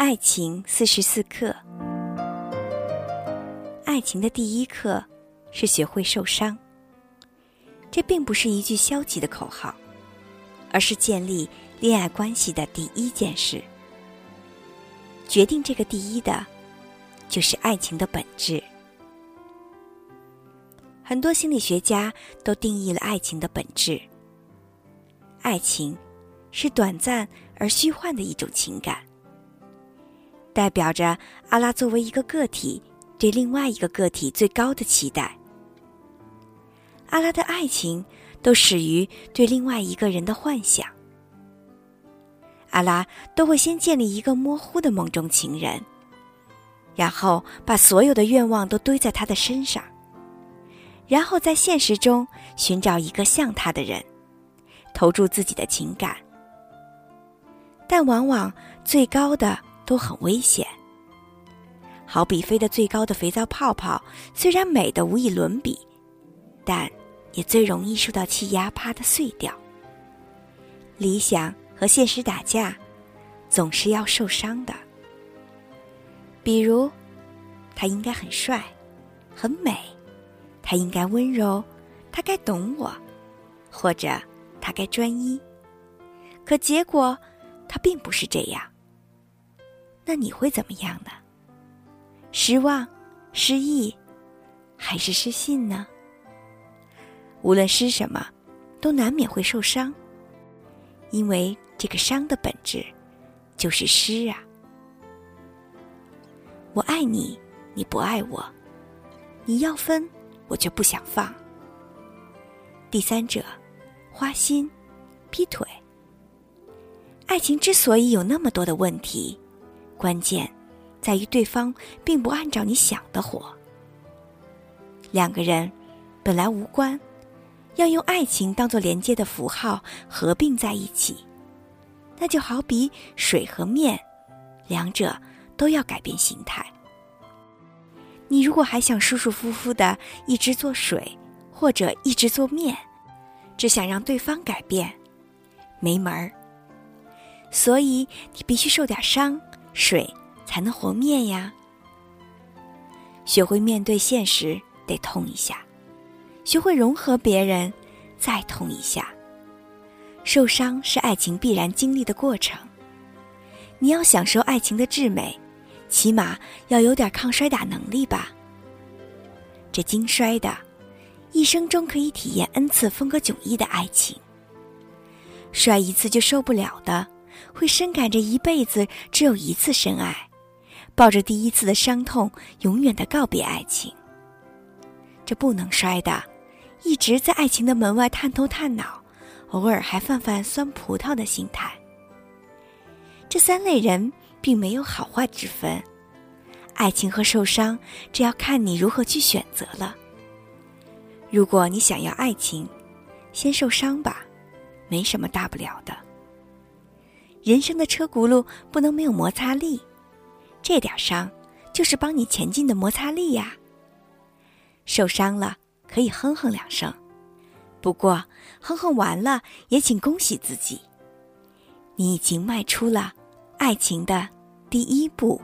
爱情四十四课。爱情的第一课是学会受伤。这并不是一句消极的口号，而是建立恋爱关系的第一件事。决定这个第一的，就是爱情的本质。很多心理学家都定义了爱情的本质：爱情是短暂而虚幻的一种情感，代表着阿拉作为一个个体对另外一个个体最高的期待。阿拉的爱情都始于对另外一个人的幻想。阿拉都会先建立一个模糊的梦中情人，然后把所有的愿望都堆在他的身上。然后在现实中寻找一个像他的人，投注自己的情感，但往往最高的都很危险。好比飞得最高的肥皂泡泡，虽然美得无以伦比，但也最容易受到气压，啪的碎掉。理想和现实打架，总是要受伤的。比如，他应该很帅，很美。他应该温柔，他该懂我，或者他该专一。可结果，他并不是这样。那你会怎么样呢？失望、失意，还是失信呢？无论失什么，都难免会受伤，因为这个伤的本质就是失啊。我爱你，你不爱我，你要分。我却不想放。第三者，花心、劈腿。爱情之所以有那么多的问题，关键在于对方并不按照你想的活。两个人本来无关，要用爱情当做连接的符号合并在一起，那就好比水和面，两者都要改变形态。你如果还想舒舒服服的一直做水，或者一直做面，只想让对方改变，没门儿。所以你必须受点伤，水才能和面呀。学会面对现实，得痛一下；学会融合别人，再痛一下。受伤是爱情必然经历的过程。你要享受爱情的至美。起码要有点抗摔打能力吧。这经摔的，一生中可以体验 n 次风格迥异的爱情。摔一次就受不了的，会深感着一辈子只有一次深爱，抱着第一次的伤痛，永远的告别爱情。这不能摔的，一直在爱情的门外探头探脑，偶尔还泛泛酸葡萄的心态。这三类人。并没有好坏之分，爱情和受伤，这要看你如何去选择了。如果你想要爱情，先受伤吧，没什么大不了的。人生的车轱辘不能没有摩擦力，这点伤就是帮你前进的摩擦力呀。受伤了可以哼哼两声，不过哼哼完了也请恭喜自己，你已经迈出了。爱情的第一步。